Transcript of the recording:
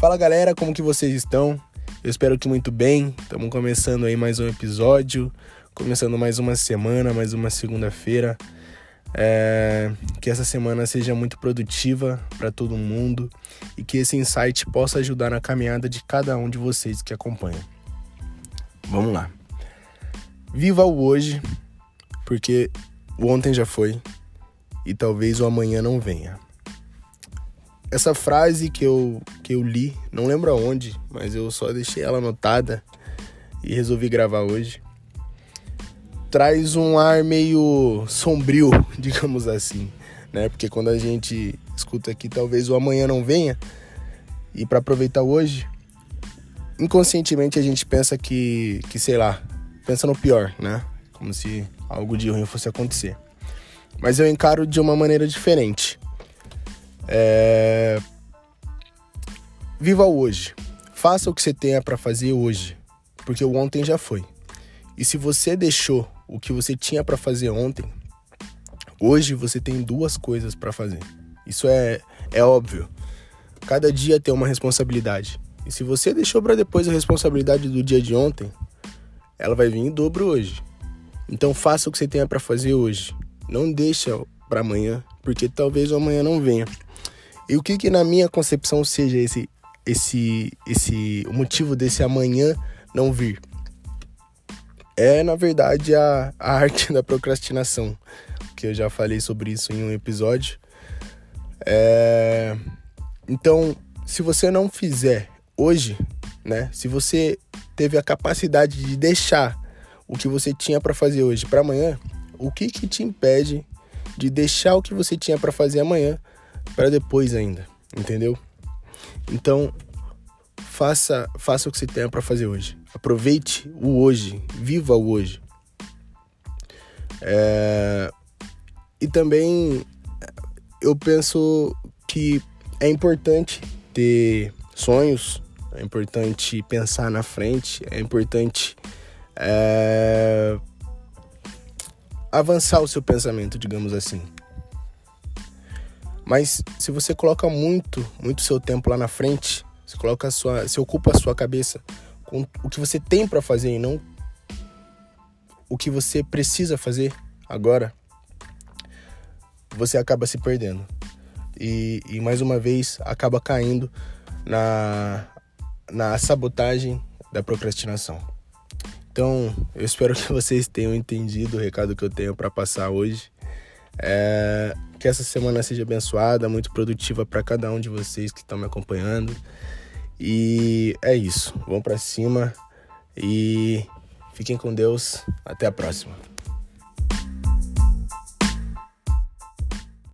Fala galera, como que vocês estão? Eu espero que muito bem. Estamos começando aí mais um episódio, começando mais uma semana, mais uma segunda-feira. É... Que essa semana seja muito produtiva para todo mundo e que esse insight possa ajudar na caminhada de cada um de vocês que acompanham. Vamos lá. Viva o hoje, porque o ontem já foi e talvez o amanhã não venha. Essa frase que eu, que eu li, não lembro aonde, mas eu só deixei ela anotada e resolvi gravar hoje. Traz um ar meio sombrio, digamos assim, né? Porque quando a gente escuta aqui, talvez o amanhã não venha, e para aproveitar hoje, inconscientemente a gente pensa que, que, sei lá, pensa no pior, né? Como se algo de ruim fosse acontecer. Mas eu encaro de uma maneira diferente. É... Viva o hoje. Faça o que você tenha para fazer hoje, porque o ontem já foi. E se você deixou o que você tinha para fazer ontem, hoje você tem duas coisas para fazer. Isso é, é óbvio. Cada dia tem uma responsabilidade. E se você deixou para depois a responsabilidade do dia de ontem, ela vai vir em dobro hoje. Então faça o que você tenha para fazer hoje. Não deixa para amanhã, porque talvez o amanhã não venha. E o que que na minha concepção seja esse esse esse o motivo desse amanhã não vir? É, na verdade, a, a arte da procrastinação, que eu já falei sobre isso em um episódio. É... Então, se você não fizer hoje, né? Se você teve a capacidade de deixar o que você tinha para fazer hoje para amanhã, o que que te impede de deixar o que você tinha para fazer amanhã para depois ainda, entendeu? Então, faça faça o que você tem para fazer hoje. Aproveite o hoje, viva o hoje. É... E também eu penso que é importante ter sonhos, é importante pensar na frente, é importante é... avançar o seu pensamento, digamos assim. Mas se você coloca muito, muito seu tempo lá na frente, você coloca sua, você ocupa a sua cabeça com o que você tem para fazer e não o que você precisa fazer agora, você acaba se perdendo. E, e mais uma vez acaba caindo na, na sabotagem da procrastinação. Então, eu espero que vocês tenham entendido o recado que eu tenho para passar hoje. É, que essa semana seja abençoada, muito produtiva para cada um de vocês que estão me acompanhando. E é isso. Vamos para cima e fiquem com Deus. Até a próxima.